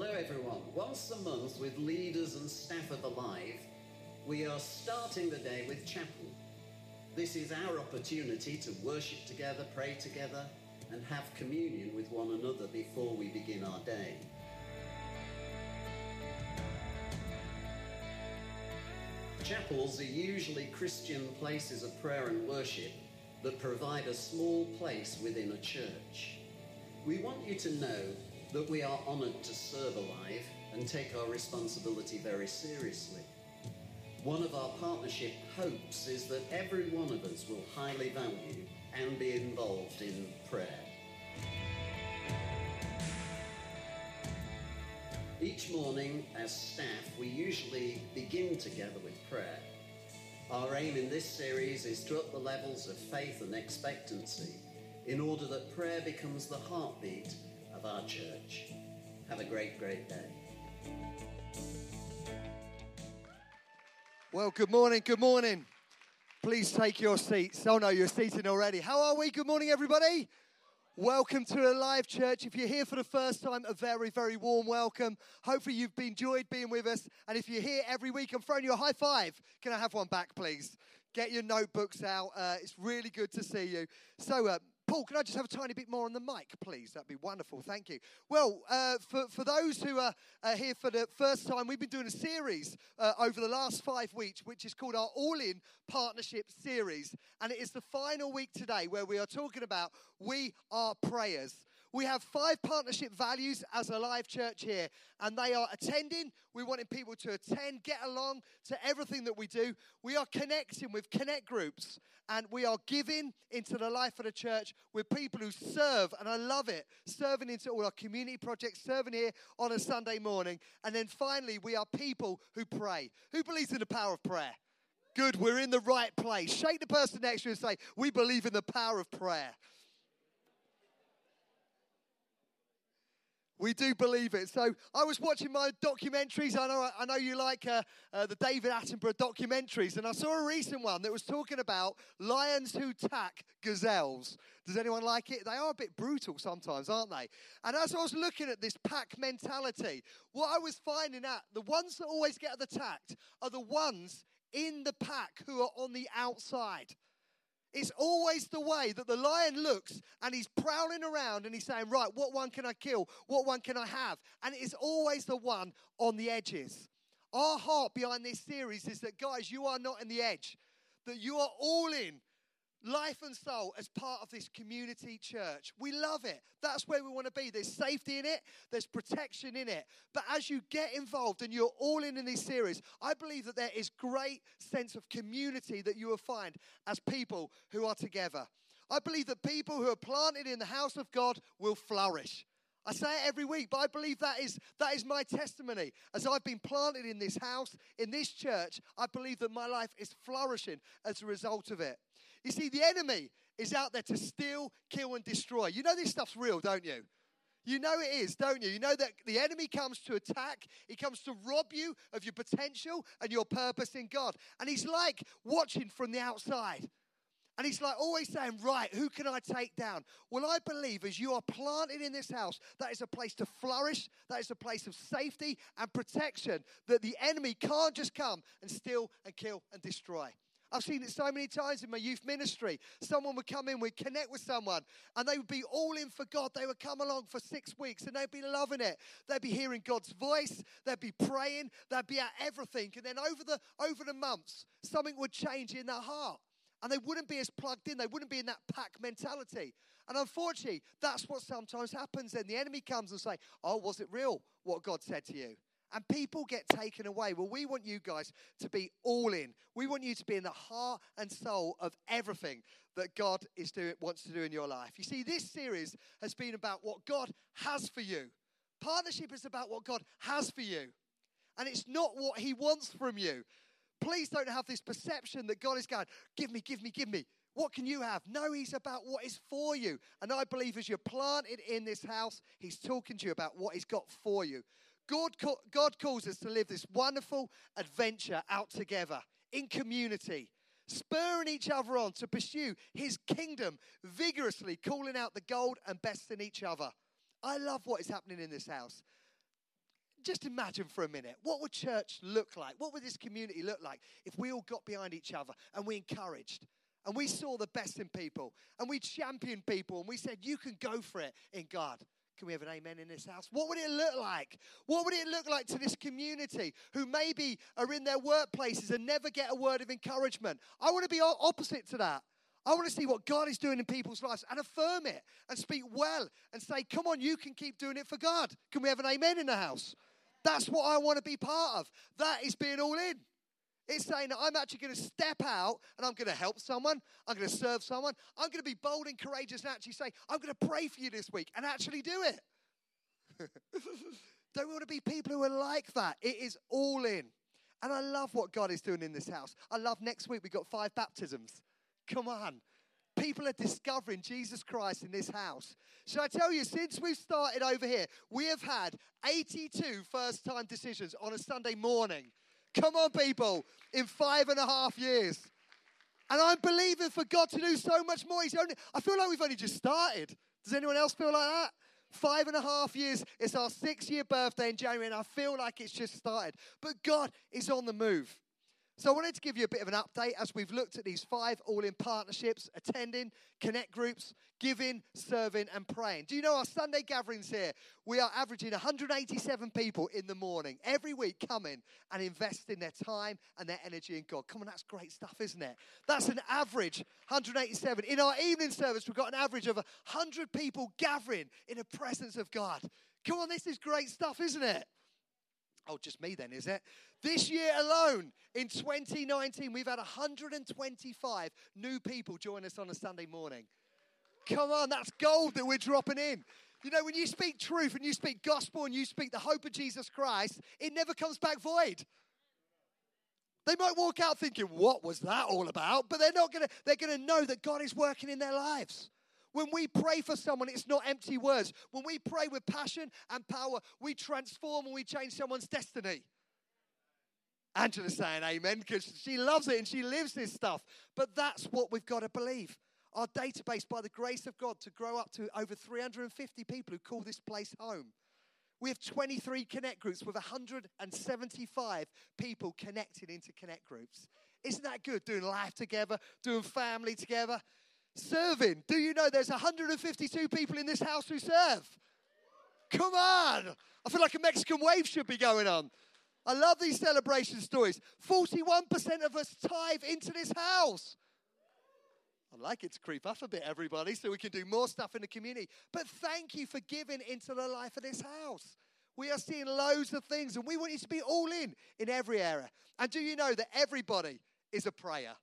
Hello, everyone. Once a month, with leaders and staff of Alive, we are starting the day with chapel. This is our opportunity to worship together, pray together, and have communion with one another before we begin our day. Chapels are usually Christian places of prayer and worship that provide a small place within a church. We want you to know that we are honoured to serve Alive and take our responsibility very seriously. One of our partnership hopes is that every one of us will highly value and be involved in prayer. Each morning, as staff, we usually begin together with prayer. Our aim in this series is to up the levels of faith and expectancy in order that prayer becomes the heartbeat of our church. Have a great, great day. Well, good morning, good morning. Please take your seats. Oh no, you're seated already. How are we? Good morning, everybody. Welcome to Alive Church. If you're here for the first time, a very, very warm welcome. Hopefully, you've enjoyed being with us. And if you're here every week, I'm throwing you a high five. Can I have one back, please? Get your notebooks out. Uh, it's really good to see you. So, uh, Paul, can I just have a tiny bit more on the mic, please? That'd be wonderful. Thank you. Well, uh, for, for those who are here for the first time, we've been doing a series uh, over the last five weeks, which is called our All In Partnership Series. And it is the final week today where we are talking about We Are Prayers. We have five partnership values as Alive church here, and they are attending. We wanting people to attend, get along to everything that we do. We are connecting with connect groups, and we are giving into the life of the church with people who serve, and I love it. Serving into all our community projects, serving here on a Sunday morning. And then finally, we are people who pray. Who believes in the power of prayer? Good, we're in the right place. Shake the person next to you and say, We believe in the power of prayer. We do believe it. So I was watching my documentaries. I know, I know you like uh, uh, the David Attenborough documentaries, and I saw a recent one that was talking about lions who attack gazelles. Does anyone like it? They are a bit brutal sometimes, aren't they? And as I was looking at this pack mentality, what I was finding out, the ones that always get attacked are the ones in the pack who are on the outside. It's always the way that the lion looks and he's prowling around and he's saying, Right, what one can I kill? What one can I have? And it is always the one on the edges. Our heart behind this series is that, guys, you are not in the edge, that you are all in life and soul as part of this community church. We love it. That's where we want to be. There's safety in it, there's protection in it. But as you get involved and you're all in in this series, I believe that there is great sense of community that you will find as people who are together. I believe that people who are planted in the house of God will flourish. I say it every week, but I believe that is, that is my testimony. As I've been planted in this house, in this church, I believe that my life is flourishing as a result of it. You see, the enemy is out there to steal, kill, and destroy. You know this stuff's real, don't you? You know it is, don't you? You know that the enemy comes to attack, he comes to rob you of your potential and your purpose in God. And he's like watching from the outside. And he's like always saying, Right, who can I take down? Well, I believe as you are planted in this house, that is a place to flourish, that is a place of safety and protection, that the enemy can't just come and steal and kill and destroy. I've seen it so many times in my youth ministry. Someone would come in, we'd connect with someone, and they would be all in for God. They would come along for six weeks and they'd be loving it. They'd be hearing God's voice, they'd be praying, they'd be at everything. And then over the over the months, something would change in their heart. And they wouldn't be as plugged in, they wouldn't be in that pack mentality. And unfortunately, that's what sometimes happens. Then the enemy comes and say, Oh, was it real what God said to you? And people get taken away. Well, we want you guys to be all in. We want you to be in the heart and soul of everything that God is doing, wants to do in your life. You see, this series has been about what God has for you. Partnership is about what God has for you, and it's not what He wants from you. Please don't have this perception that God is going, give me, give me, give me. What can you have? No, He's about what is for you. And I believe as you're planted in this house, He's talking to you about what He's got for you. God, God calls us to live this wonderful adventure out together in community, spurring each other on to pursue His kingdom vigorously, calling out the gold and best in each other. I love what is happening in this house. just imagine for a minute what would church look like? What would this community look like if we all got behind each other and we encouraged and we saw the best in people and we championed people and we said, You can go for it in God? Can we have an amen in this house? What would it look like? What would it look like to this community who maybe are in their workplaces and never get a word of encouragement? I want to be opposite to that. I want to see what God is doing in people's lives and affirm it and speak well and say, Come on, you can keep doing it for God. Can we have an amen in the house? That's what I want to be part of. That is being all in. It's saying that I'm actually going to step out and I'm going to help someone. I'm going to serve someone. I'm going to be bold and courageous and actually say, I'm going to pray for you this week and actually do it. Don't we want to be people who are like that? It is all in. And I love what God is doing in this house. I love next week we've got five baptisms. Come on. People are discovering Jesus Christ in this house. Should I tell you, since we've started over here, we have had 82 first time decisions on a Sunday morning. Come on, people, in five and a half years. And I'm believing for God to do so much more. He's only, I feel like we've only just started. Does anyone else feel like that? Five and a half years. It's our six year birthday in January, and I feel like it's just started. But God is on the move. So I wanted to give you a bit of an update as we've looked at these five all in partnerships attending, connect groups, giving, serving, and praying. Do you know our Sunday gatherings here? We are averaging 187 people in the morning every week coming and investing their time and their energy in God. Come on, that's great stuff, isn't it? That's an average 187. In our evening service, we've got an average of 100 people gathering in the presence of God. Come on, this is great stuff, isn't it? Oh, just me then, is it? This year alone, in 2019, we've had 125 new people join us on a Sunday morning. Come on, that's gold that we're dropping in. You know, when you speak truth and you speak gospel and you speak the hope of Jesus Christ, it never comes back void. They might walk out thinking, what was that all about? But they're not gonna, they're gonna know that God is working in their lives. When we pray for someone, it's not empty words. When we pray with passion and power, we transform and we change someone's destiny. Angela's saying amen because she loves it and she lives this stuff. But that's what we've got to believe. Our database, by the grace of God, to grow up to over 350 people who call this place home. We have 23 connect groups with 175 people connected into connect groups. Isn't that good? Doing life together, doing family together, serving. Do you know there's 152 people in this house who serve? Come on! I feel like a Mexican wave should be going on. I love these celebration stories. 41% of us tithe into this house. I'd like it to creep up a bit, everybody, so we can do more stuff in the community. But thank you for giving into the life of this house. We are seeing loads of things, and we want you to be all in in every area. And do you know that everybody is a prayer?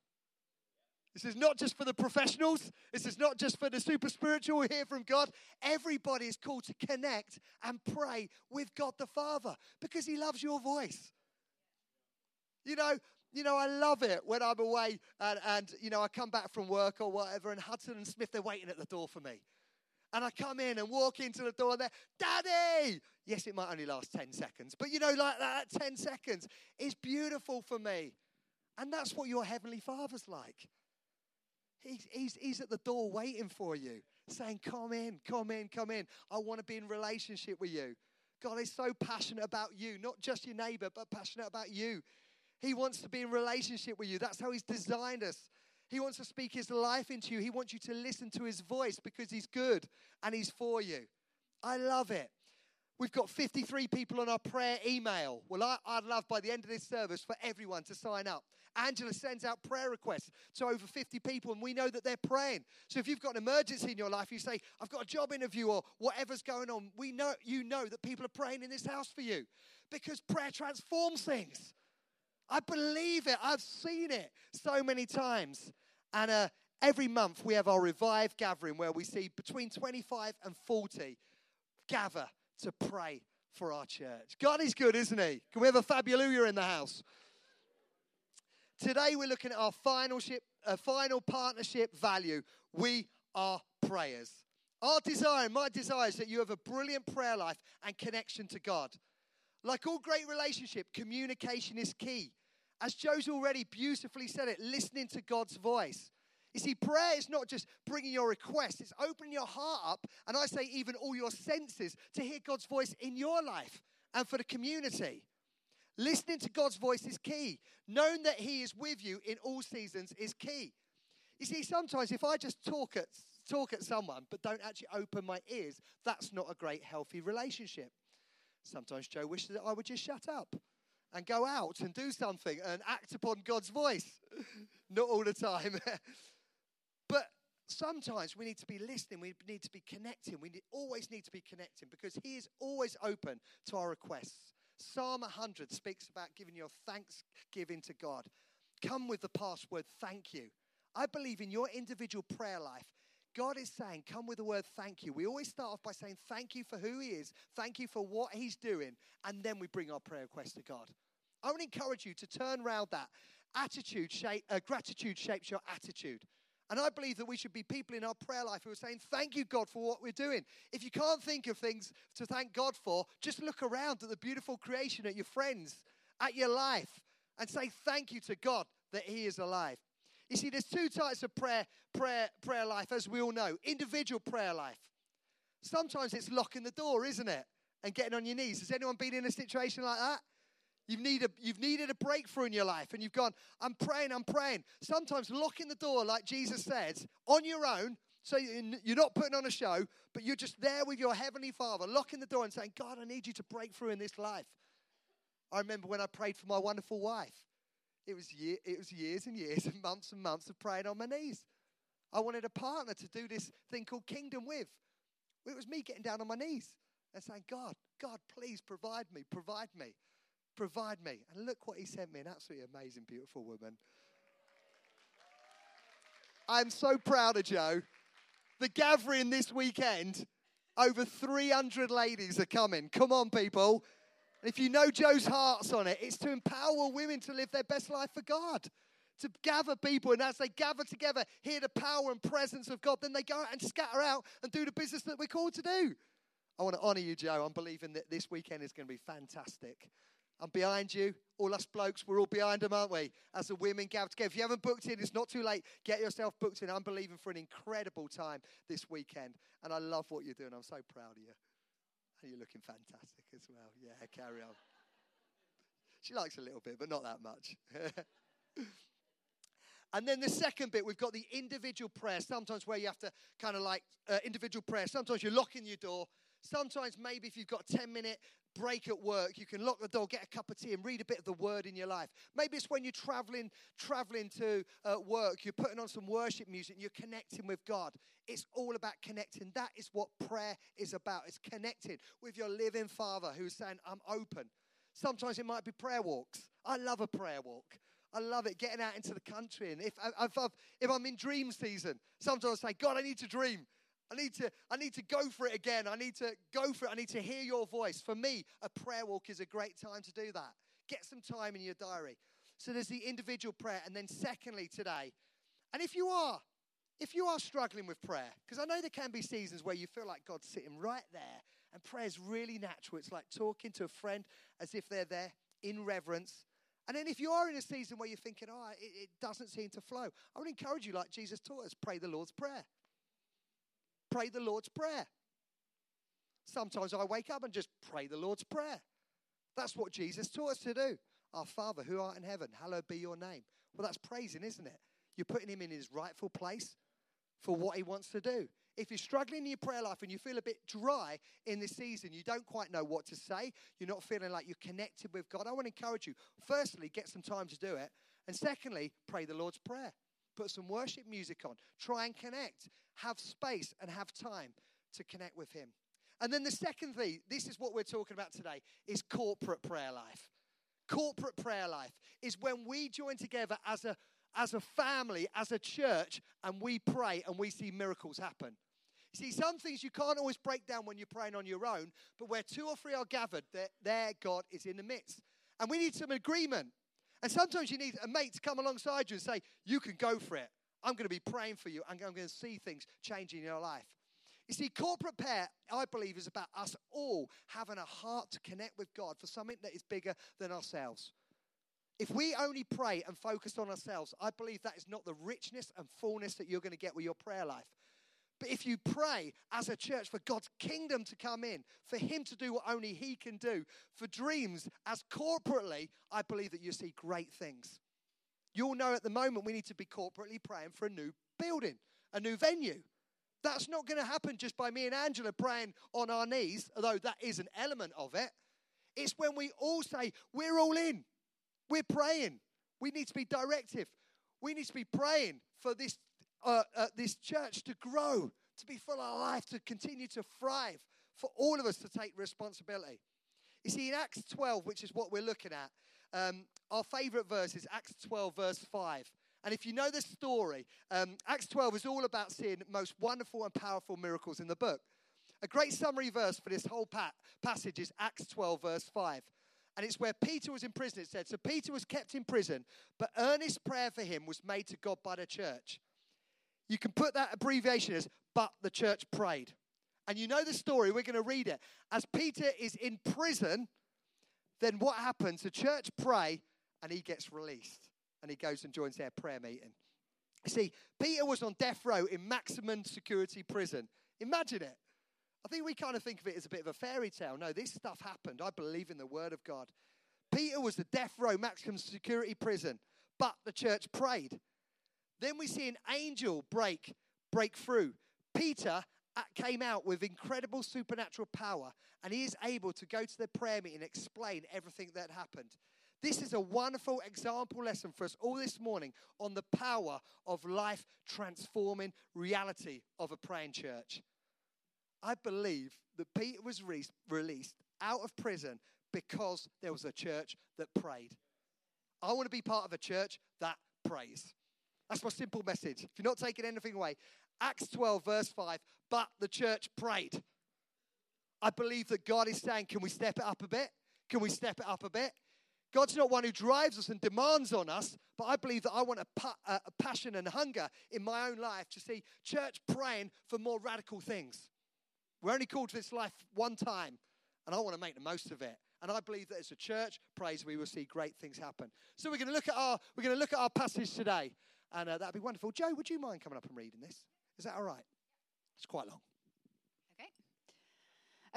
This is not just for the professionals. This is not just for the super spiritual who hear from God. Everybody is called to connect and pray with God the Father because He loves your voice. You know, you know, I love it when I'm away and, and, you know, I come back from work or whatever, and Hudson and Smith, they're waiting at the door for me. And I come in and walk into the door and they're, Daddy! Yes, it might only last 10 seconds, but you know, like that 10 seconds is beautiful for me. And that's what your Heavenly Father's like. He's, he's, he's at the door waiting for you, saying, Come in, come in, come in. I want to be in relationship with you. God is so passionate about you, not just your neighbor, but passionate about you. He wants to be in relationship with you. That's how He's designed us. He wants to speak His life into you. He wants you to listen to His voice because He's good and He's for you. I love it. We've got 53 people on our prayer email. Well, I, would love by the end of this service for everyone to sign up. Angela sends out prayer requests to over 50 people, and we know that they're praying. So if you've got an emergency in your life, you say, I've got a job interview or whatever's going on, we know you know that people are praying in this house for you because prayer transforms things. I believe it. I've seen it so many times. And uh, every month we have our Revive gathering where we see between 25 and 40 gather to pray for our church. God is good, isn't He? Can we have a fabulous in the house? Today we're looking at our final, ship, uh, final partnership value. We are prayers. Our desire, my desire, is that you have a brilliant prayer life and connection to God. Like all great relationship, communication is key. As Joe's already beautifully said it, listening to God's voice. You see, prayer is not just bringing your request, it's opening your heart up, and I say even all your senses, to hear God's voice in your life and for the community. Listening to God's voice is key. Knowing that He is with you in all seasons is key. You see, sometimes if I just talk at, talk at someone but don't actually open my ears, that's not a great, healthy relationship. Sometimes Joe wishes that I would just shut up and go out and do something and act upon God's voice. not all the time. sometimes we need to be listening, we need to be connecting, we need, always need to be connecting because He is always open to our requests. Psalm 100 speaks about giving your thanksgiving to God. Come with the password thank you. I believe in your individual prayer life, God is saying, come with the word thank you. We always start off by saying thank you for who He is, thank you for what He's doing, and then we bring our prayer request to God. I to encourage you to turn around that. Attitude shape, uh, gratitude shapes your attitude. And I believe that we should be people in our prayer life who are saying, Thank you, God, for what we're doing. If you can't think of things to thank God for, just look around at the beautiful creation, at your friends, at your life, and say thank you to God that He is alive. You see, there's two types of prayer, prayer, prayer life, as we all know. Individual prayer life. Sometimes it's locking the door, isn't it? And getting on your knees. Has anyone been in a situation like that? You've needed, you've needed a breakthrough in your life and you've gone, I'm praying, I'm praying. Sometimes locking the door, like Jesus says, on your own, so you're not putting on a show, but you're just there with your Heavenly Father, locking the door and saying, God, I need you to break through in this life. I remember when I prayed for my wonderful wife. It was, year, it was years and years and months and months of praying on my knees. I wanted a partner to do this thing called kingdom with. It was me getting down on my knees and saying, God, God, please provide me, provide me provide me. And look what he sent me an absolutely amazing, beautiful woman. I'm so proud of Joe. The gathering this weekend, over 300 ladies are coming. Come on, people. If you know Joe's heart's on it, it's to empower women to live their best life for God. To gather people, and as they gather together, hear the power and presence of God, then they go out and scatter out and do the business that we're called to do. I want to honor you, Joe. I'm believing that this weekend is going to be fantastic. I'm behind you. All us blokes, we're all behind them, aren't we? As the women gather together. If you haven't booked in, it's not too late. Get yourself booked in. I'm believing for an incredible time this weekend. And I love what you're doing. I'm so proud of you. And you're looking fantastic as well. Yeah, carry on. She likes a little bit, but not that much. And then the second bit, we've got the individual prayer. Sometimes where you have to kind of like uh, individual prayer. Sometimes you're locking your door. Sometimes maybe if you've got a 10 minute break at work, you can lock the door, get a cup of tea, and read a bit of the word in your life. Maybe it's when you're traveling, traveling to uh, work, you're putting on some worship music, and you're connecting with God. It's all about connecting. That is what prayer is about. It's connecting with your living Father who's saying, I'm open. Sometimes it might be prayer walks. I love a prayer walk. I love it, getting out into the country. And if, if, if I'm in dream season, sometimes I say, God, I need to dream. I need to, I need to go for it again. I need to go for it. I need to hear your voice. For me, a prayer walk is a great time to do that. Get some time in your diary. So there's the individual prayer. And then secondly, today, and if you are, if you are struggling with prayer, because I know there can be seasons where you feel like God's sitting right there and prayer is really natural. It's like talking to a friend as if they're there in reverence. And then if you are in a season where you're thinking, oh, it, it doesn't seem to flow, I would encourage you, like Jesus taught us, pray the Lord's Prayer pray the Lord's Prayer. Sometimes I wake up and just pray the Lord's Prayer. That's what Jesus taught us to do. Our Father who art in heaven, hallowed be your name. Well, that's praising, isn't it? You're putting him in his rightful place for what he wants to do. If you're struggling in your prayer life and you feel a bit dry in this season, you don't quite know what to say, you're not feeling like you're connected with God, I want to encourage you. Firstly, get some time to do it. And secondly, pray the Lord's Prayer. Put some worship music on. Try and connect. Have space and have time to connect with Him. And then the second thing, this is what we're talking about today, is corporate prayer life. Corporate prayer life is when we join together as a as a family, as a church, and we pray and we see miracles happen. See, some things you can't always break down when you're praying on your own, but where two or three are gathered, there, there God is in the midst. And we need some agreement. And sometimes you need a mate to come alongside you and say, You can go for it. I'm going to be praying for you. I'm going to see things changing in your life. You see, corporate prayer, I believe, is about us all having a heart to connect with God for something that is bigger than ourselves. If we only pray and focus on ourselves, I believe that is not the richness and fullness that you're going to get with your prayer life. But if you pray as a church for God's kingdom to come in, for Him to do what only He can do, for dreams as corporately, I believe that you see great things. You'll know at the moment we need to be corporately praying for a new building, a new venue. That's not going to happen just by me and Angela praying on our knees, although that is an element of it. It's when we all say, We're all in, we're praying. We need to be directive. We need to be praying for this uh, uh, this church to grow, to be full of life, to continue to thrive, for all of us to take responsibility. You see, in Acts 12, which is what we're looking at, um, our favorite verse is Acts 12, verse 5. And if you know the story, um, Acts 12 is all about seeing most wonderful and powerful miracles in the book. A great summary verse for this whole pa- passage is Acts 12, verse 5. And it's where Peter was in prison, it said. So Peter was kept in prison, but earnest prayer for him was made to God by the church. You can put that abbreviation as, but the church prayed. And you know the story, we're going to read it. As Peter is in prison, then what happens? The church pray and he gets released. And he goes and joins their prayer meeting. See, Peter was on death row in maximum security prison. Imagine it. I think we kind of think of it as a bit of a fairy tale. No, this stuff happened. I believe in the word of God. Peter was the death row maximum security prison, but the church prayed. Then we see an angel break break through. Peter uh, came out with incredible supernatural power, and he is able to go to the prayer meeting and explain everything that happened. This is a wonderful example lesson for us all this morning on the power of life transforming reality of a praying church. I believe that Peter was re- released out of prison because there was a church that prayed. I want to be part of a church that prays. That's my simple message. If you're not taking anything away, Acts 12, verse 5, but the church prayed. I believe that God is saying, can we step it up a bit? Can we step it up a bit? God's not one who drives us and demands on us, but I believe that I want a, pa- a passion and hunger in my own life to see church praying for more radical things. We're only called to this life one time, and I want to make the most of it. And I believe that as a church, praise, we will see great things happen. So we're going to look at our we're going to look at our passage today, and uh, that'd be wonderful. Joe, would you mind coming up and reading this? Is that all right? It's quite long. Okay.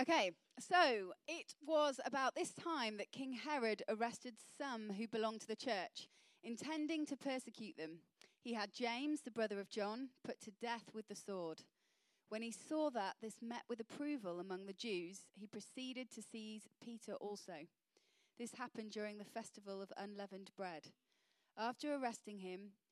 Okay, so it was about this time that King Herod arrested some who belonged to the church, intending to persecute them. He had James, the brother of John, put to death with the sword. When he saw that this met with approval among the Jews, he proceeded to seize Peter also. This happened during the festival of unleavened bread. After arresting him,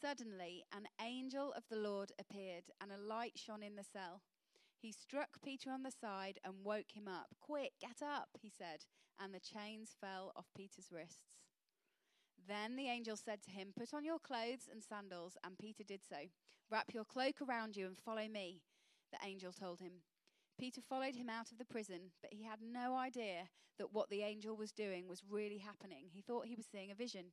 Suddenly, an angel of the Lord appeared, and a light shone in the cell. He struck Peter on the side and woke him up. Quick, get up, he said, and the chains fell off Peter's wrists. Then the angel said to him, Put on your clothes and sandals, and Peter did so. Wrap your cloak around you and follow me, the angel told him. Peter followed him out of the prison, but he had no idea that what the angel was doing was really happening. He thought he was seeing a vision.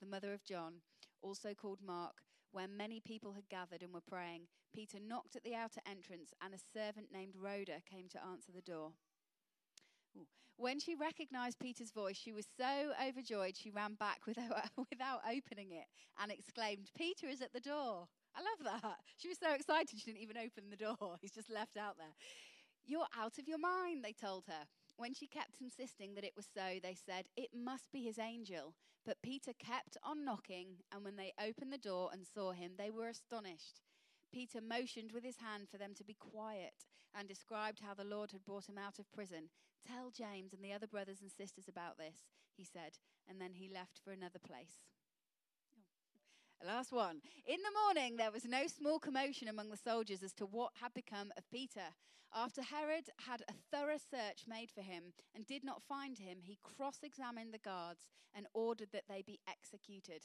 the mother of John, also called Mark, where many people had gathered and were praying. Peter knocked at the outer entrance, and a servant named Rhoda came to answer the door. Ooh. When she recognized Peter's voice, she was so overjoyed she ran back without, without opening it and exclaimed, Peter is at the door. I love that. She was so excited she didn't even open the door. He's just left out there. You're out of your mind, they told her. When she kept insisting that it was so, they said, It must be his angel. But Peter kept on knocking, and when they opened the door and saw him, they were astonished. Peter motioned with his hand for them to be quiet and described how the Lord had brought him out of prison. Tell James and the other brothers and sisters about this, he said, and then he left for another place. Last one. In the morning, there was no small commotion among the soldiers as to what had become of Peter. After Herod had a thorough search made for him and did not find him, he cross examined the guards and ordered that they be executed.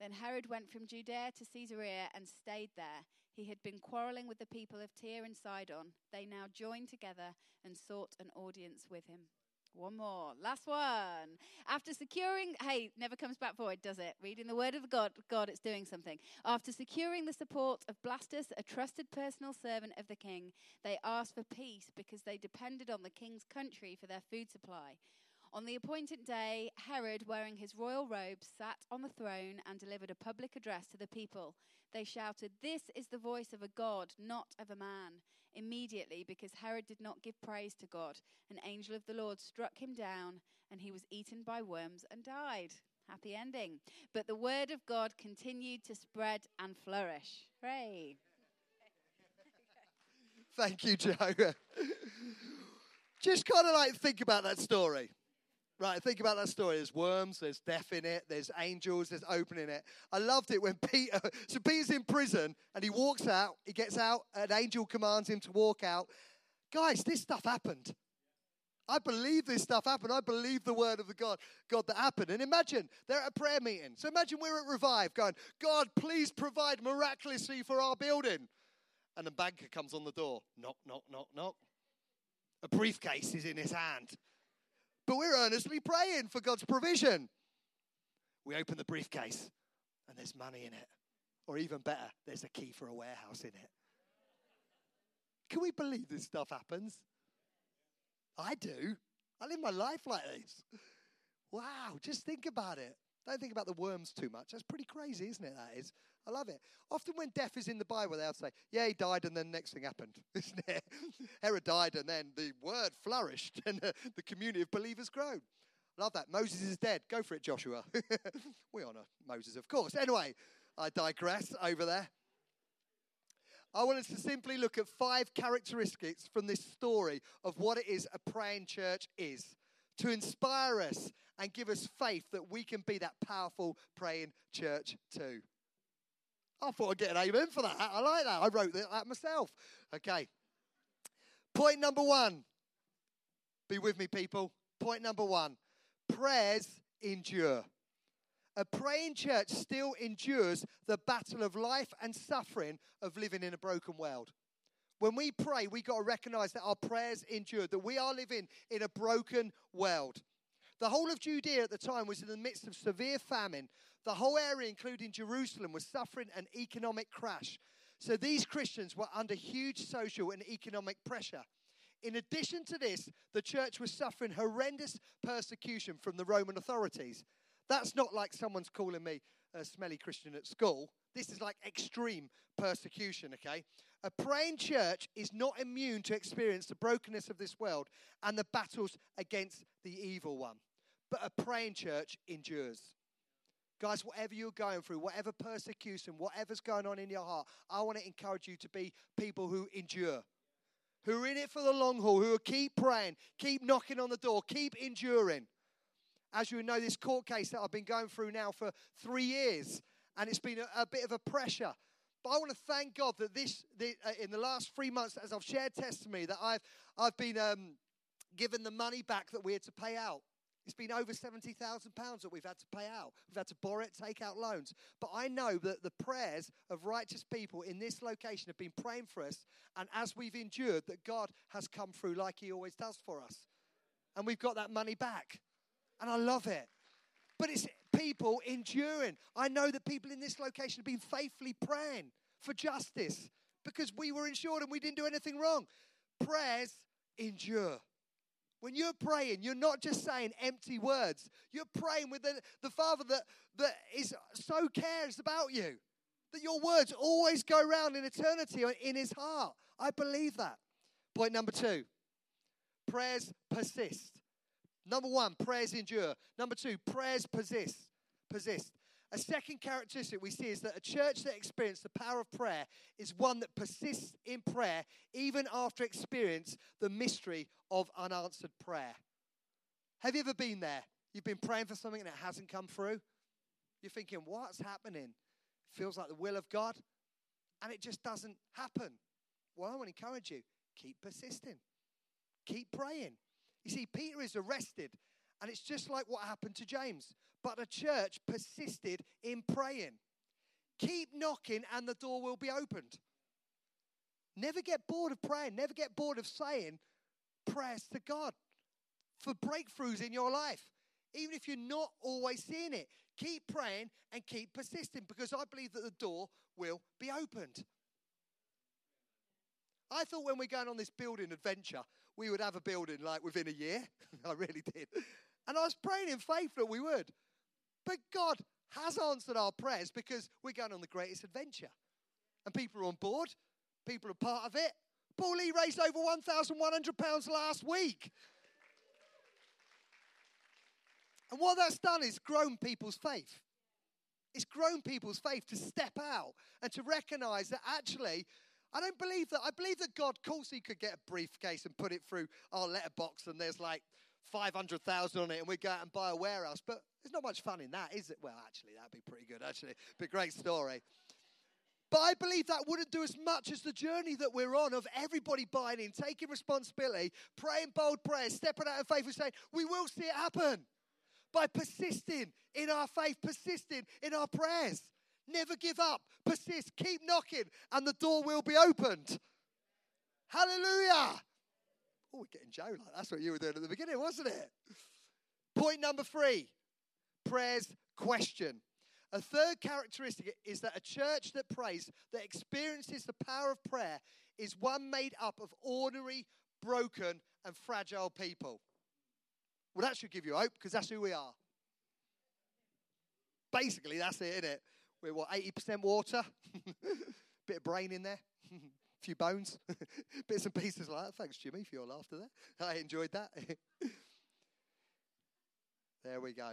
Then Herod went from Judea to Caesarea and stayed there. He had been quarreling with the people of Tyre and Sidon. They now joined together and sought an audience with him. One more. Last one. After securing, hey, never comes back void, does it? Reading the word of God, God, it's doing something. After securing the support of Blastus, a trusted personal servant of the king, they asked for peace because they depended on the king's country for their food supply. On the appointed day, Herod, wearing his royal robes, sat on the throne and delivered a public address to the people. They shouted, This is the voice of a God, not of a man. Immediately, because Herod did not give praise to God, an angel of the Lord struck him down, and he was eaten by worms and died. Happy ending. But the word of God continued to spread and flourish. Hooray. Thank you, Joe. Just kind of like think about that story. Right, think about that story. There's worms, there's death in it, there's angels, there's opening it. I loved it when Peter, so Peter's in prison and he walks out, he gets out, an angel commands him to walk out. Guys, this stuff happened. I believe this stuff happened. I believe the word of the God, God that happened. And imagine they're at a prayer meeting. So imagine we're at Revive going, God, please provide miraculously for our building. And a banker comes on the door. Knock, knock, knock, knock. A briefcase is in his hand. But we're earnestly praying for God's provision. We open the briefcase and there's money in it. Or even better, there's a key for a warehouse in it. Can we believe this stuff happens? I do. I live my life like this. Wow, just think about it. Don't think about the worms too much. That's pretty crazy, isn't it? That is. I love it. Often when death is in the Bible, they'll say, yeah, he died and then the next thing happened, isn't it? Herod died and then the word flourished and uh, the community of believers grown. Love that. Moses is dead. Go for it, Joshua. we honor Moses, of course. Anyway, I digress over there. I want us to simply look at five characteristics from this story of what it is a praying church is to inspire us and give us faith that we can be that powerful praying church too. I thought I'd get an amen for that. I like that. I wrote that myself. Okay. Point number one. Be with me, people. Point number one prayers endure. A praying church still endures the battle of life and suffering of living in a broken world. When we pray, we got to recognize that our prayers endure, that we are living in a broken world. The whole of Judea at the time was in the midst of severe famine. The whole area, including Jerusalem, was suffering an economic crash. So these Christians were under huge social and economic pressure. In addition to this, the church was suffering horrendous persecution from the Roman authorities. That's not like someone's calling me a smelly Christian at school. This is like extreme persecution, okay? A praying church is not immune to experience the brokenness of this world and the battles against the evil one. But a praying church endures. Guys, whatever you're going through, whatever persecution, whatever's going on in your heart, I want to encourage you to be people who endure, who are in it for the long haul, who will keep praying, keep knocking on the door, keep enduring. As you know, this court case that I've been going through now for three years, and it's been a, a bit of a pressure. But I want to thank God that this, the, uh, in the last three months, as I've shared testimony, that I've, I've been um, given the money back that we had to pay out. It's been over £70,000 that we've had to pay out. We've had to borrow it, take out loans. But I know that the prayers of righteous people in this location have been praying for us. And as we've endured, that God has come through like He always does for us. And we've got that money back. And I love it. But it's people enduring. I know that people in this location have been faithfully praying for justice because we were insured and we didn't do anything wrong. Prayers endure. When you're praying, you're not just saying empty words. You're praying with the, the Father that, that is so cares about you. That your words always go around in eternity in his heart. I believe that. Point number two prayers persist. Number one, prayers endure. Number two, prayers persist. Persist. A second characteristic we see is that a church that experiences the power of prayer is one that persists in prayer even after experience the mystery of unanswered prayer. Have you ever been there? You've been praying for something and it hasn't come through. You're thinking, what's happening? Feels like the will of God, and it just doesn't happen. Well, I want to encourage you keep persisting, keep praying. You see, Peter is arrested, and it's just like what happened to James. But the church persisted in praying. Keep knocking, and the door will be opened. Never get bored of praying, never get bored of saying prayers to God for breakthroughs in your life even if you're not always seeing it. Keep praying and keep persisting because I believe that the door will be opened. I thought when we're going on this building adventure, we would have a building like within a year. I really did. And I was praying in faith that we would. But God has answered our prayers because we're going on the greatest adventure. And people are on board, people are part of it. Paul Lee raised over £1,100 last week. And what that's done is grown people's faith. It's grown people's faith to step out and to recognize that actually, I don't believe that. I believe that God, of course, He could get a briefcase and put it through our letterbox and there's like 500,000 on it and we go out and buy a warehouse. But there's not much fun in that, is it? Well, actually, that'd be pretty good, actually. Be a great story. But I believe that wouldn't do as much as the journey that we're on of everybody buying in, taking responsibility, praying bold prayers, stepping out in faith and saying, we will see it happen by persisting in our faith, persisting in our prayers. Never give up, persist, keep knocking, and the door will be opened. Hallelujah. Oh, we're getting Joe like that's what you were doing at the beginning, wasn't it? Point number three prayers question. A third characteristic is that a church that prays, that experiences the power of prayer, is one made up of ordinary, broken, and fragile people. Well, that should give you hope because that's who we are. Basically, that's it, isn't it? We're what, 80% water? Bit of brain in there, a few bones, bits and pieces like that. Thanks, Jimmy, for your laughter there. I enjoyed that. there we go.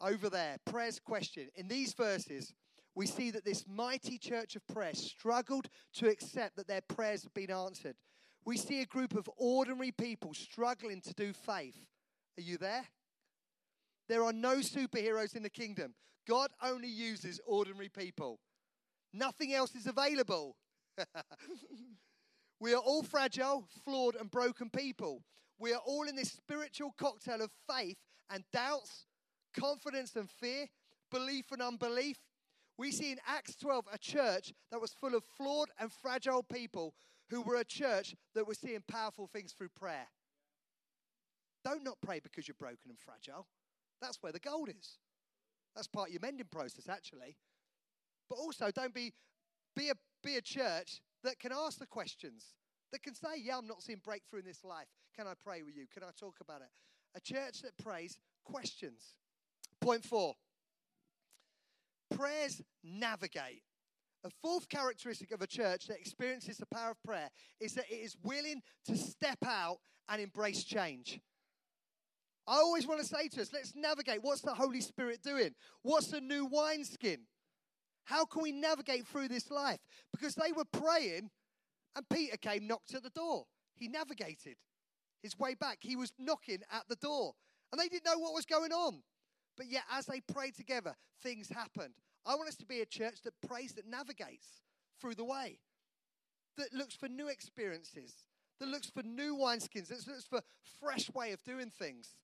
Over there, prayer's question. In these verses, we see that this mighty church of prayer struggled to accept that their prayers have been answered. We see a group of ordinary people struggling to do faith. Are you there? There are no superheroes in the kingdom. God only uses ordinary people. Nothing else is available. we are all fragile, flawed, and broken people. We are all in this spiritual cocktail of faith and doubts, confidence and fear, belief and unbelief. We see in Acts 12 a church that was full of flawed and fragile people who were a church that was seeing powerful things through prayer. Don't not pray because you're broken and fragile. That's where the gold is. That's part of your mending process, actually. But also, don't be, be, a, be a church that can ask the questions, that can say, Yeah, I'm not seeing breakthrough in this life. Can I pray with you? Can I talk about it? A church that prays questions. Point four prayers navigate. A fourth characteristic of a church that experiences the power of prayer is that it is willing to step out and embrace change. I always want to say to us, let's navigate. What's the Holy Spirit doing? What's the new wineskin? How can we navigate through this life? Because they were praying, and Peter came, knocked at the door. He navigated his way back. He was knocking at the door, and they didn't know what was going on. But yet, as they prayed together, things happened. I want us to be a church that prays, that navigates through the way, that looks for new experiences, that looks for new wineskins, that looks for fresh way of doing things.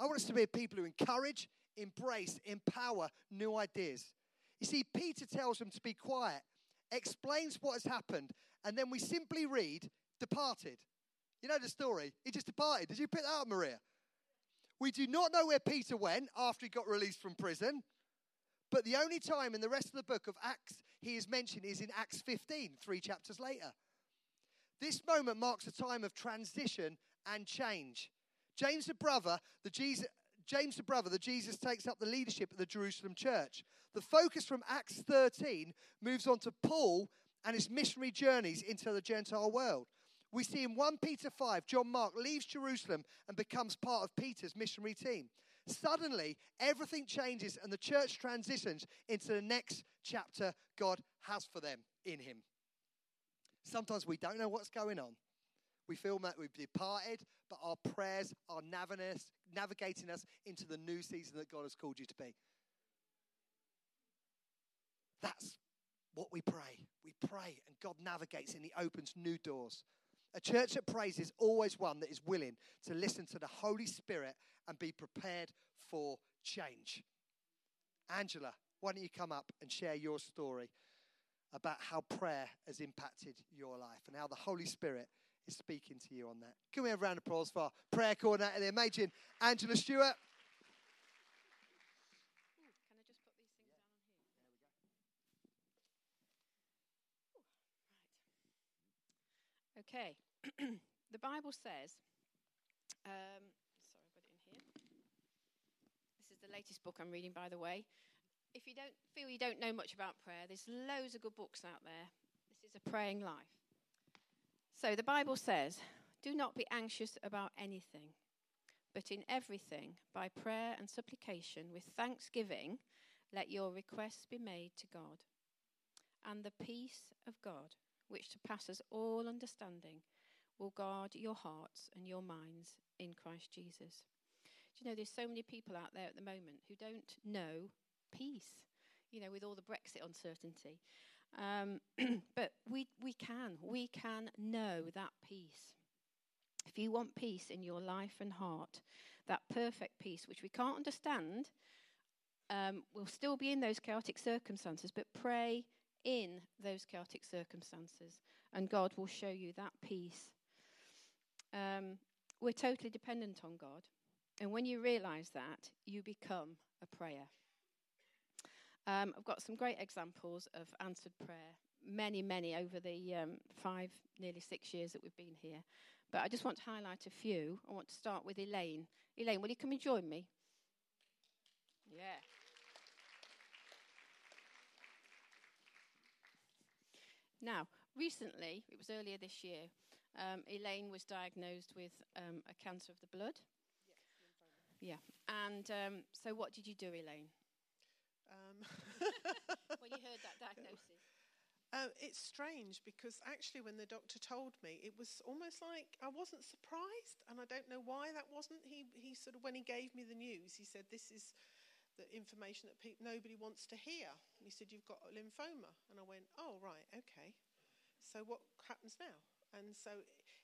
I want us to be people who encourage, embrace, empower new ideas. You see, Peter tells them to be quiet, explains what has happened, and then we simply read, departed. You know the story? He just departed. Did you pick that up, Maria? We do not know where Peter went after he got released from prison, but the only time in the rest of the book of Acts he is mentioned is in Acts 15, three chapters later. This moment marks a time of transition and change. James the brother, the Jesus, James the brother, the Jesus takes up the leadership of the Jerusalem church. The focus from Acts 13 moves on to Paul and his missionary journeys into the Gentile world. We see in 1 Peter 5, John Mark leaves Jerusalem and becomes part of Peter's missionary team. suddenly everything changes and the church transitions into the next chapter God has for them in Him. Sometimes we don't know what's going on. We feel that we've departed, but our prayers are navigating us into the new season that God has called you to be. That's what we pray. We pray, and God navigates and He opens new doors. A church that prays is always one that is willing to listen to the Holy Spirit and be prepared for change. Angela, why don't you come up and share your story about how prayer has impacted your life and how the Holy Spirit is speaking to you on that? Can we have a round of applause for our prayer coordinator, the amazing Angela Stewart? Okay, the Bible says, um, sorry, I've got it in here. This is the latest book I'm reading, by the way. If you don't feel you don't know much about prayer, there's loads of good books out there. This is a praying life. So the Bible says, Do not be anxious about anything, but in everything, by prayer and supplication, with thanksgiving, let your requests be made to God. And the peace of God which surpasses all understanding, will guard your hearts and your minds in Christ Jesus. Do you know, there's so many people out there at the moment who don't know peace, you know, with all the Brexit uncertainty. Um, but we, we can, we can know that peace. If you want peace in your life and heart, that perfect peace, which we can't understand, um, will still be in those chaotic circumstances, but pray in those chaotic circumstances, and God will show you that peace. Um, we're totally dependent on God, and when you realize that, you become a prayer. Um, I've got some great examples of answered prayer, many, many over the um, five, nearly six years that we've been here. But I just want to highlight a few. I want to start with Elaine. Elaine, will you come and join me? Yeah. Now, recently, it was earlier this year, um, Elaine was diagnosed with um, a cancer of the blood. Yes, yeah. And um, so, what did you do, Elaine? When you heard that diagnosis? Uh, it's strange because actually, when the doctor told me, it was almost like I wasn't surprised, and I don't know why that wasn't. He he sort of when he gave me the news, he said, "This is the information that pe- nobody wants to hear. And he said, You've got lymphoma. And I went, Oh, right, okay. So what happens now? And so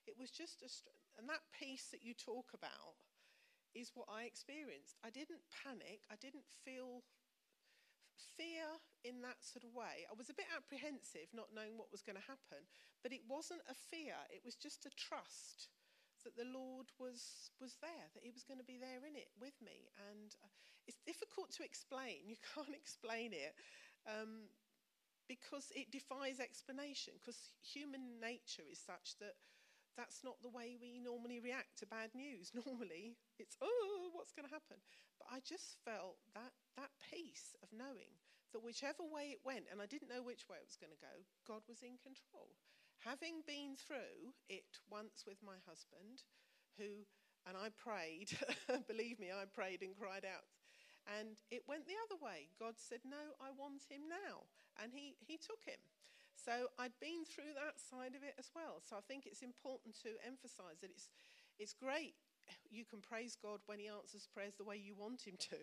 it was just a, str- and that piece that you talk about is what I experienced. I didn't panic, I didn't feel fear in that sort of way. I was a bit apprehensive, not knowing what was going to happen, but it wasn't a fear, it was just a trust that the Lord was was there, that He was going to be there in it with me. And uh, it's difficult to explain. You can't explain it um, because it defies explanation. Because human nature is such that that's not the way we normally react to bad news. Normally, it's oh, what's going to happen? But I just felt that that peace of knowing that whichever way it went, and I didn't know which way it was going to go, God was in control having been through it once with my husband, who, and I prayed, believe me, I prayed and cried out. And it went the other way. God said, No, I want him now. And he, he took him. So I'd been through that side of it as well. So I think it's important to emphasize that it's, it's great. You can praise God when He answers prayers the way you want Him to,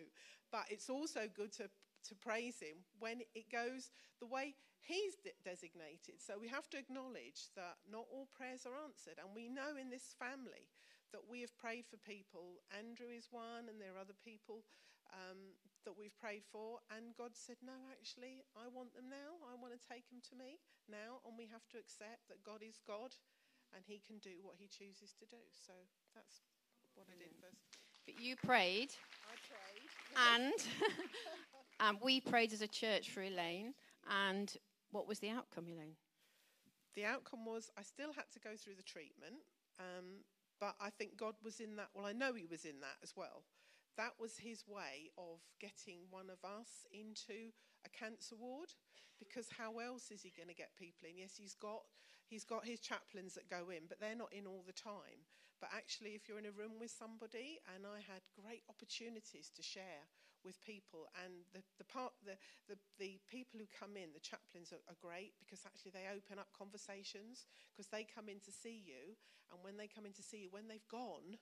but it's also good to to praise Him when it goes the way He's de- designated. So we have to acknowledge that not all prayers are answered. And we know in this family that we have prayed for people. Andrew is one, and there are other people um, that we've prayed for. And God said, No, actually, I want them now. I want to take them to me now. And we have to accept that God is God and He can do what He chooses to do. So that's what I did first. But you prayed. I prayed. And Um, we prayed as a church for Elaine, and what was the outcome, Elaine? The outcome was I still had to go through the treatment, um, but I think God was in that. Well, I know He was in that as well. That was His way of getting one of us into a cancer ward, because how else is He going to get people in? Yes, He's got He's got His chaplains that go in, but they're not in all the time. But actually, if you're in a room with somebody, and I had great opportunities to share with people, and the, the part the, the, the people who come in, the chaplains are, are great because actually they open up conversations because they come in to see you, and when they come in to see you, when they've gone,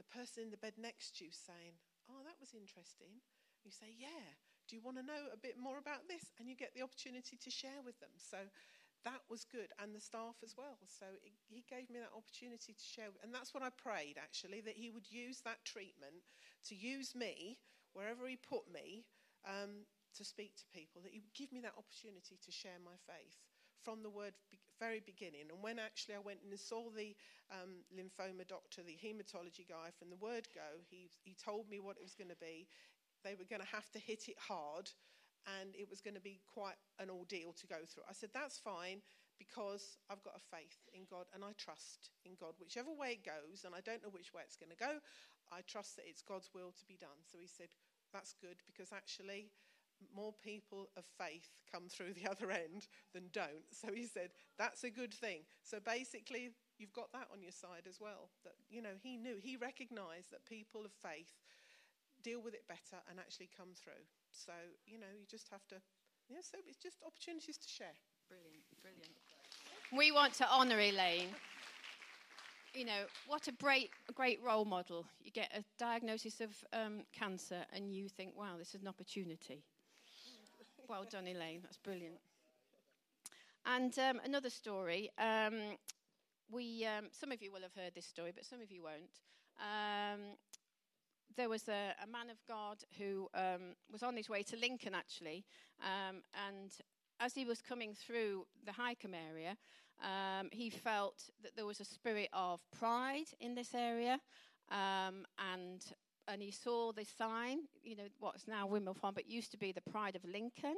the person in the bed next to you saying, "Oh, that was interesting." You say, "Yeah." Do you want to know a bit more about this? And you get the opportunity to share with them. So that was good, and the staff as well. So it, he gave me that opportunity to share, and that's what I prayed actually that he would use that treatment to use me wherever he put me um, to speak to people. That he would give me that opportunity to share my faith from the word be- very beginning. And when actually I went and saw the um, lymphoma doctor, the hematology guy from the word go, he he told me what it was going to be. They were going to have to hit it hard and it was going to be quite an ordeal to go through. I said, That's fine because I've got a faith in God and I trust in God. Whichever way it goes, and I don't know which way it's going to go, I trust that it's God's will to be done. So he said, That's good because actually more people of faith come through the other end than don't. So he said, That's a good thing. So basically, you've got that on your side as well. That, you know, he knew, he recognized that people of faith deal with it better and actually come through. So, you know, you just have to, yeah, so it's just opportunities to share. Brilliant, brilliant. We want to honour Elaine. You know, what a great, great role model. You get a diagnosis of um, cancer and you think, wow, this is an opportunity. Well done, Elaine. That's brilliant. And um, another story. Um, we, um, some of you will have heard this story, but some of you won't. There was a, a, man of God who um, was on his way to Lincoln, actually, um, and as he was coming through the Hykeham area, um, he felt that there was a spirit of pride in this area, um, and and he saw the sign, you know, what's now Windmill Farm, but used to be the Pride of Lincoln,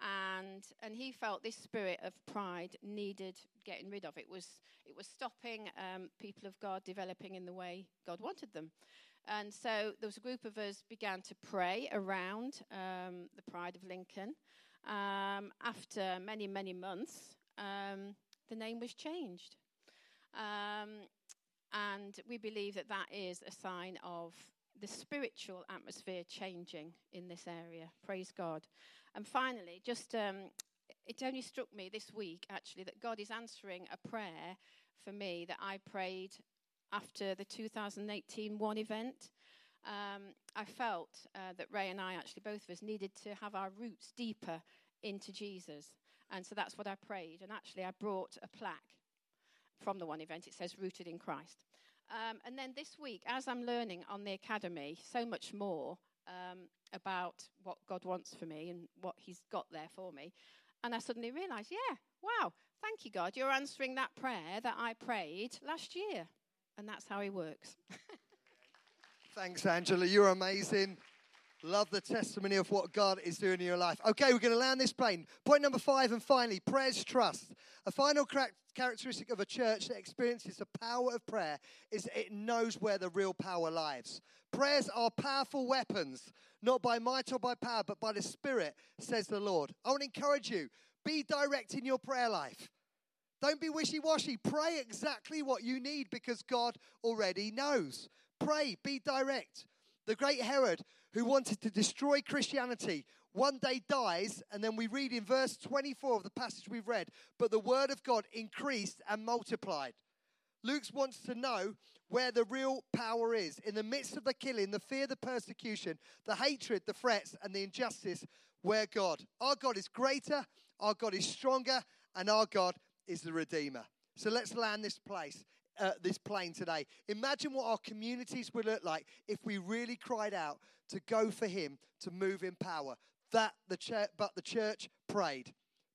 and and he felt this spirit of pride needed getting rid of. It was it was stopping um, people of God developing in the way God wanted them. And so there was a group of us began to pray around um, the Pride of Lincoln. Um, after many, many months, um, the name was changed. Um, and we believe that that is a sign of the spiritual atmosphere changing in this area. Praise God. And finally, just um, it only struck me this week actually that God is answering a prayer for me that I prayed after the 2018 One event. Um, I felt uh, that Ray and I, actually, both of us, needed to have our roots deeper into Jesus. And so that's what I prayed. And actually, I brought a plaque from the one event. It says, Rooted in Christ. Um, and then this week, as I'm learning on the academy so much more um, about what God wants for me and what He's got there for me, and I suddenly realized, yeah, wow, thank you, God. You're answering that prayer that I prayed last year. And that's how he works. Thanks, Angela. You're amazing. Love the testimony of what God is doing in your life. Okay, we're going to land this plane. Point number five, and finally, prayer's trust. A final characteristic of a church that experiences the power of prayer is it knows where the real power lies. Prayers are powerful weapons, not by might or by power, but by the Spirit, says the Lord. I want to encourage you be direct in your prayer life. Don't be wishy washy. Pray exactly what you need because God already knows. Pray, be direct. The great Herod, who wanted to destroy Christianity, one day dies, and then we read in verse 24 of the passage we've read, but the word of God increased and multiplied. Luke wants to know where the real power is. In the midst of the killing, the fear, the persecution, the hatred, the threats, and the injustice, where God. Our God is greater, our God is stronger, and our God is the Redeemer. So let's land this place, uh, this plane today. Imagine what our communities would look like if we really cried out to go for Him to move in power. That the church, but the church prayed.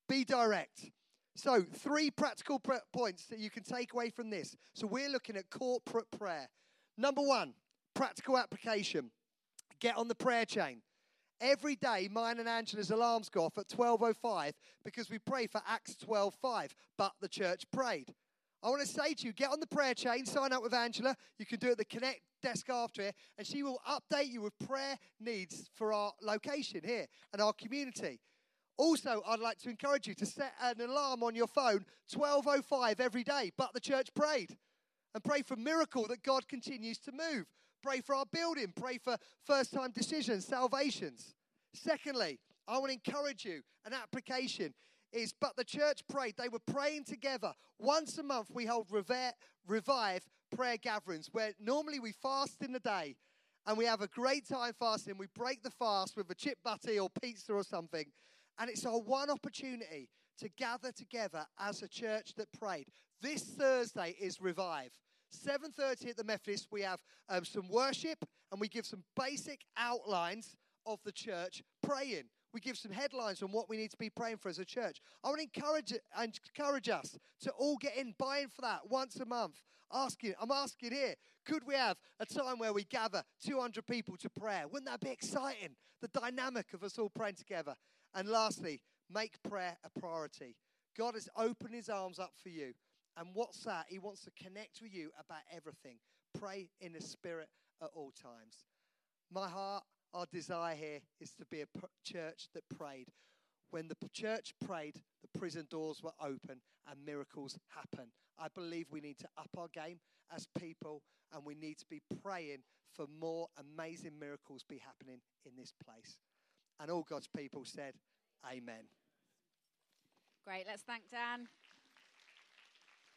Be direct. So, three practical pr- points that you can take away from this. So, we're looking at corporate prayer. Number one, practical application. Get on the prayer chain. Every day, mine and Angela's alarms go off at 12.05 because we pray for Acts 12.5, but the church prayed. I want to say to you, get on the prayer chain, sign up with Angela. You can do it at the Connect desk after it, and she will update you with prayer needs for our location here and our community. Also, I'd like to encourage you to set an alarm on your phone 12.05 every day, but the church prayed. and pray for miracle that God continues to move. Pray for our building. Pray for first time decisions, salvations. Secondly, I want to encourage you an application is but the church prayed. They were praying together. Once a month, we hold revive prayer gatherings where normally we fast in the day and we have a great time fasting. We break the fast with a chip butty or pizza or something. And it's our one opportunity to gather together as a church that prayed. This Thursday is Revive. 7:30 at the Methodist, we have um, some worship and we give some basic outlines of the church praying. We give some headlines on what we need to be praying for as a church. I want to encourage encourage us to all get in, buy in for that once a month. Asking, I'm asking here, could we have a time where we gather 200 people to prayer? Wouldn't that be exciting? The dynamic of us all praying together. And lastly, make prayer a priority. God has opened his arms up for you. And what's that? He wants to connect with you about everything. Pray in the Spirit at all times. My heart, our desire here is to be a church that prayed. When the church prayed, the prison doors were open and miracles happen. I believe we need to up our game as people and we need to be praying for more amazing miracles be happening in this place. And all God's people said, Amen. Great. Let's thank Dan.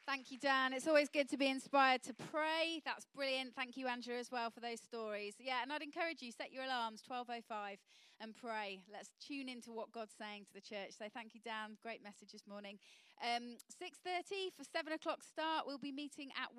Thank you, Dan. It's always good to be inspired to pray. That's brilliant. Thank you, Andrew, as well for those stories. Yeah, and I'd encourage you set your alarms 12:05 and pray. Let's tune into what God's saying to the church. So thank you, Dan. Great message this morning. Um, 6:30 for seven o'clock start. We'll be meeting at.